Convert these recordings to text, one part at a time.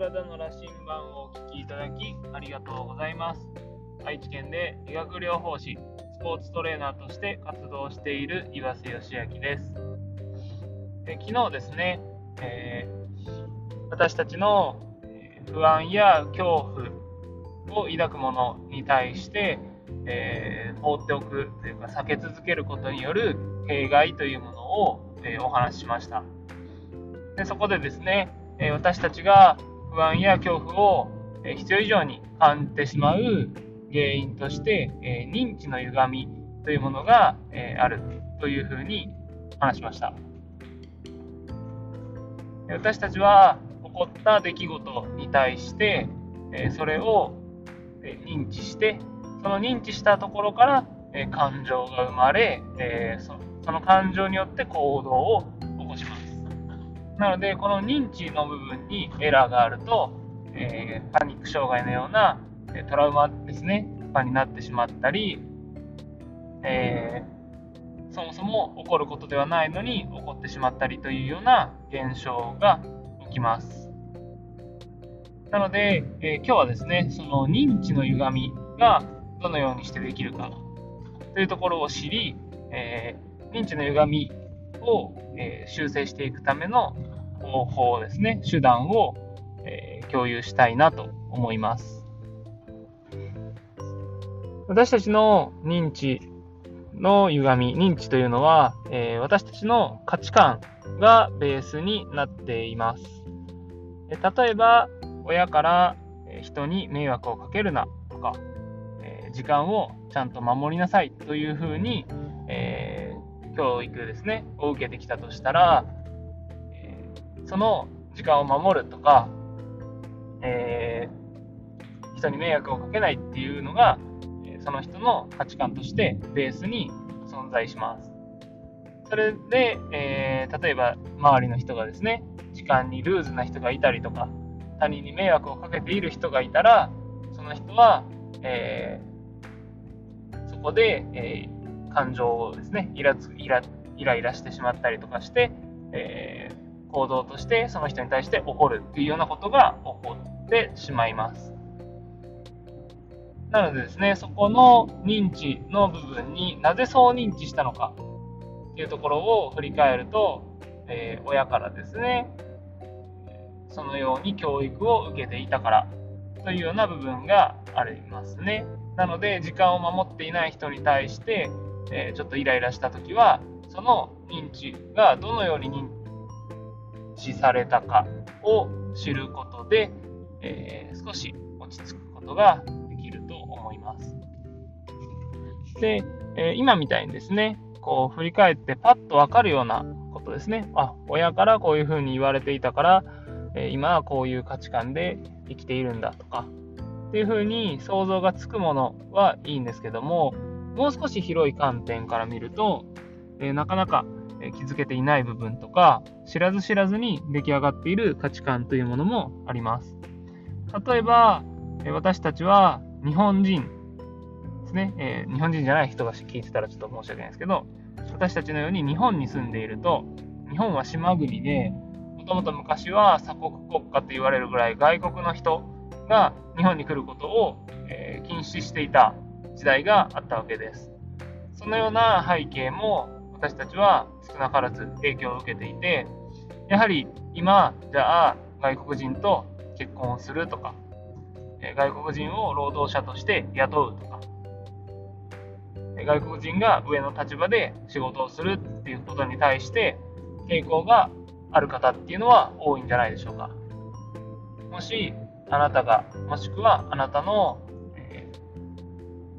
体の羅針盤をお聞きいただきありがとうございます。愛知県で理学療法士スポーツトレーナーとして活動している岩瀬義明です。え昨日ですね、えー、私たちの不安や恐怖を抱くものに対して、えー、放っておくというか避け続けることによる弊害というものを、えー、お話ししました。でそこでですね、え私たちが不安や恐怖を必要以上に感じてしまう原因として、え認知の歪みというものが、えあるというふうに話しました。私たちは起こった出来事に対して、えそれを認知してその認知したところから、え感情が生まれ、えその感情によって行動をなので、この認知の部分にエラーがあると、えー、パニック障害のようなトラウマですね、とかになってしまったり、えー、そもそも起こることではないのに起こってしまったりというような現象が起きます。なので、えー、今日はですね、その認知の歪みがどのようにしてできるかというところを知り、えー、認知の歪みを、え、修正していくための方法ですね、手段を、え、共有したいなと思います。私たちの認知の歪み、認知というのは、え、私たちの価値観がベースになっています。例えば、親から人に迷惑をかけるなとか、え時間をちゃんと守りなさいというふうに、教育ですね、を受けてきたとしたら、えその時間を守るとか、えー、人に迷惑をかけないっていうのが、その人の価値観としてベースに存在します。それで、えー、例えば周りの人がですね、時間にルーズな人がいたりとか、他人に迷惑をかけている人がいたら、その人は、えー、そこで、えー、感情をですねイラつイラ、イライラしてしまったりとかして、えー行動としてその人に対して起こるっていうようなことが起こってしまいます。なのでですね、そこの認知の部分になぜそう認知したのかっていうところを振り返ると、えー、親からですね、そのように教育を受けていたからというような部分がありますね。なので、時間を守っていない人に対して、えー、ちょっとイライラした時は、その認知がどのように認知されたかを知ることで、えー、少し落ち着くことができると思います。で、えー、今みたいにですね、こう振り返ってパッとわかるようなことですね。あ、親からこういうふうに言われていたから、えー、今はこういう価値観で生きているんだとか、っていうふうに想像がつくものはいいんですけども、もう少し広い観点から見ると、え、なかなか気づけていない部分とか、知らず知らずに出来上がっている価値観というものもあります。例えば、私たちは日本人ですね、えー、日本人じゃない人が聞いてたらちょっと申し訳ないですけど、私たちのように日本に住んでいると、日本は島国で、もともと昔は鎖国国家と言われるぐらい外国の人が日本に来ることを、えー、禁止していた時代があったわけです。そのような背景も私たちは少なからず影響を受けていて、やはり今、じゃあ外国人と結婚をするとか、外国人を労働者として雇うとか、外国人が上の立場で仕事をするっていうことに対して抵抗がある方っていうのは多いんじゃないでしょうか。もし、あなたが、もしくはあなたの、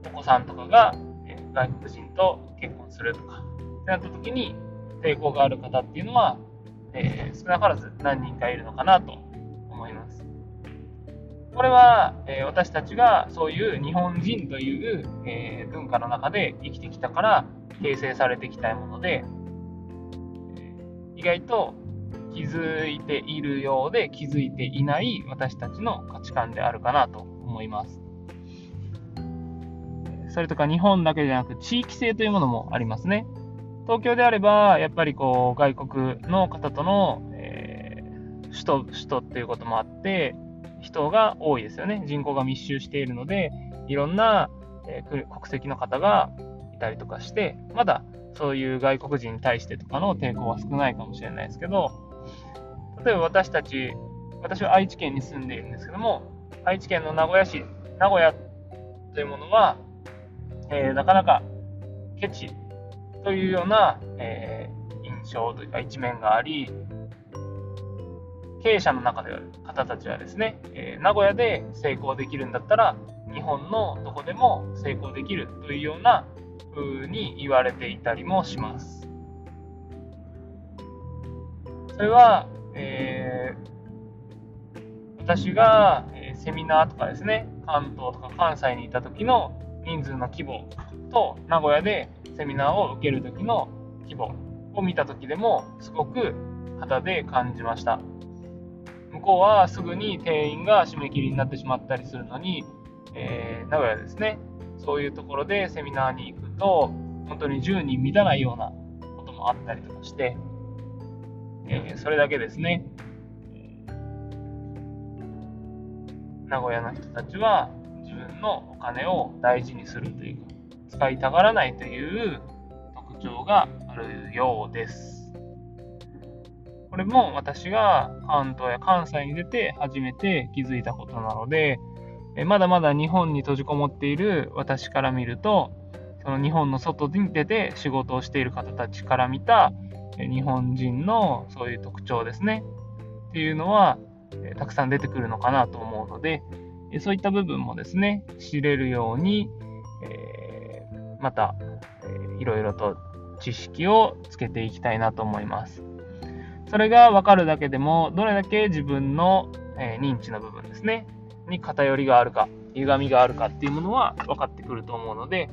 お子さんとかが、え、外国人と結婚するとか、ってなった時に抵抗がある方っていうのは、えー、少なからず何人かいるのかなと思います。これは、えー、私たちがそういう日本人という、えー、文化の中で生きてきたから形成されてきたもので、え意外と気づいているようで気づいていない私たちの価値観であるかなと思います。それとか日本だけじゃなく地域性というものもありますね。東京であれば、やっぱりこう外国の方との、えー、首都首都っていうこともあって、人が多いですよね。人口が密集しているので、いろんな、え国籍の方がいたりとかして、まだそういう外国人に対してとかの抵抗は少ないかもしれないですけど、例えば私たち、私は愛知県に住んでいるんですけども、愛知県の名古屋市、名古屋というものは、えー、なかなかケチというような、えー、印象というか一面があり、経営者の中で方たちはですね、えー、名古屋で成功できるんだったら、日本のどこでも成功できるというような風に言われていたりもします。それは、えー、私が、セミナーとかですね、関東とか関西にいた時の人数の規模と名古屋でセミナーを受ける時の規模を見た時でもすごく肌で感じました。向こうはすぐに定員が締め切りになってしまったりするのに、えー、名古屋ですね、そういうところでセミナーに行くと、本当に10人満たないようなこともあったりとかして、えー、それだけですね、名古屋の人たちはのお金を大事にするというか、使いたがらないという特徴があるようです。これも私が関東や関西に出て初めて気づいたことなので、まだまだ日本に閉じこもっている私から見ると、その日本の外に出て仕事をしている方たちから見た日本人のそういう特徴ですね。っていうのは、たくさん出てくるのかなと思うので、そういった部分もですね、知れるように、えー、また、えー、いろいろと知識をつけていきたいなと思います。それが分かるだけでも、どれだけ自分の、え認知の部分ですね、に偏りがあるか、歪みがあるかっていうものは分かってくると思うので、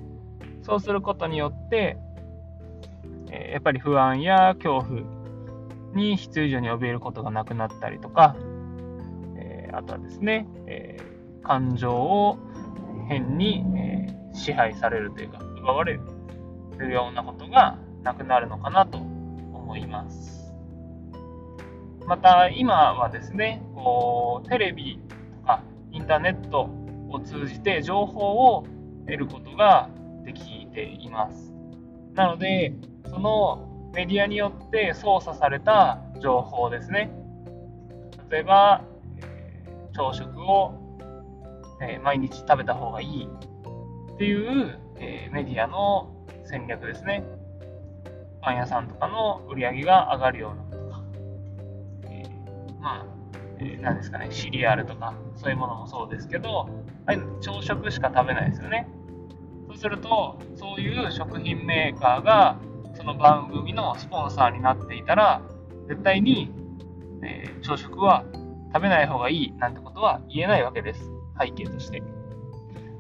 そうすることによって、えやっぱり不安や恐怖に必要以上に怯えることがなくなったりとか、えあとはですね、え感情を変に、え支配されるというか、奪われるというようなことがなくなるのかなと思います。また今はですね、こうテレビとかインターネットを通じて情報を得ることができています。なので、そのメディアによって操作された情報ですね。例えば、え朝食を、え毎日食べた方がいいっていう、えメディアの戦略ですね。パン屋さんとかの売り上げが上がるようなとか、えまあ、えー、何ですかね、シリアルとか、そういうものもそうですけど、ああい朝食しか食べないですよね。そうすると、そういう食品メーカーが、その番組のスポンサーになっていたら、絶対に、えー、朝食は食べない方がいいなんてことは言えないわけです。背景として。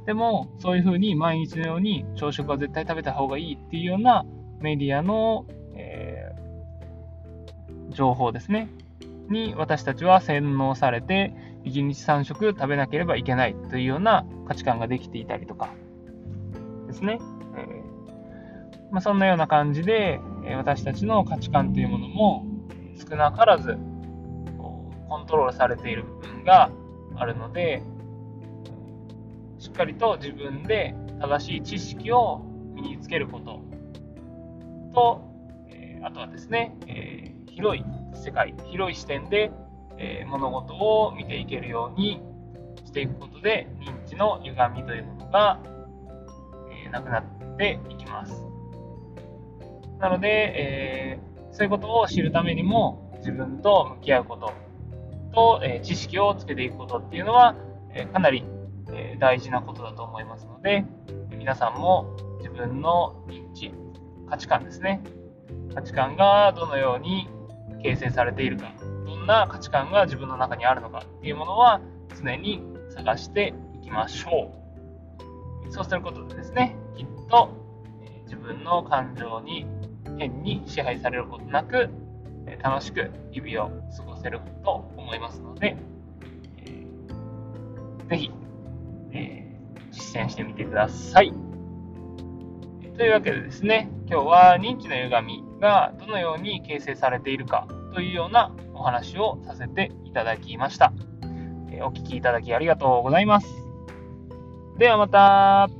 でも、そういうふうに毎日のように朝食は絶対食べた方がいいっていうようなメディアの、えー、情報ですね。に私たちは洗脳されて、1日3食食べなければいけないというような価値観ができていたりとかですね。え、まあ、そんなような感じで、私たちの価値観というものも少なからずコントロールされている部分があるので、かりと自分で正しい知識を身につけることと、えあとはですね、え、広い世界、広い視点で、え、物事を見ていけるようにしていくことで、認知の歪みというものが、え、なくなっていきます。なので、えー、そういうことを知るためにも、自分と向き合うことと、え知識をつけていくことっていうのは、えかなり、え大事なことだと思いますので、皆さんも自分の認知、価値観ですね。価値観がどのように形成されているか、どんな価値観が自分の中にあるのかっていうものは常に探していきましょう。そうすることでですね、きっと自分の感情に変に支配されることなく、楽しく日々を過ごせると思いますので、えー、ぜひ、えー、実践してみてください。というわけでですね、今日は認知の歪みがどのように形成されているかというようなお話をさせていただきました。お聴きいただきありがとうございます。ではまた。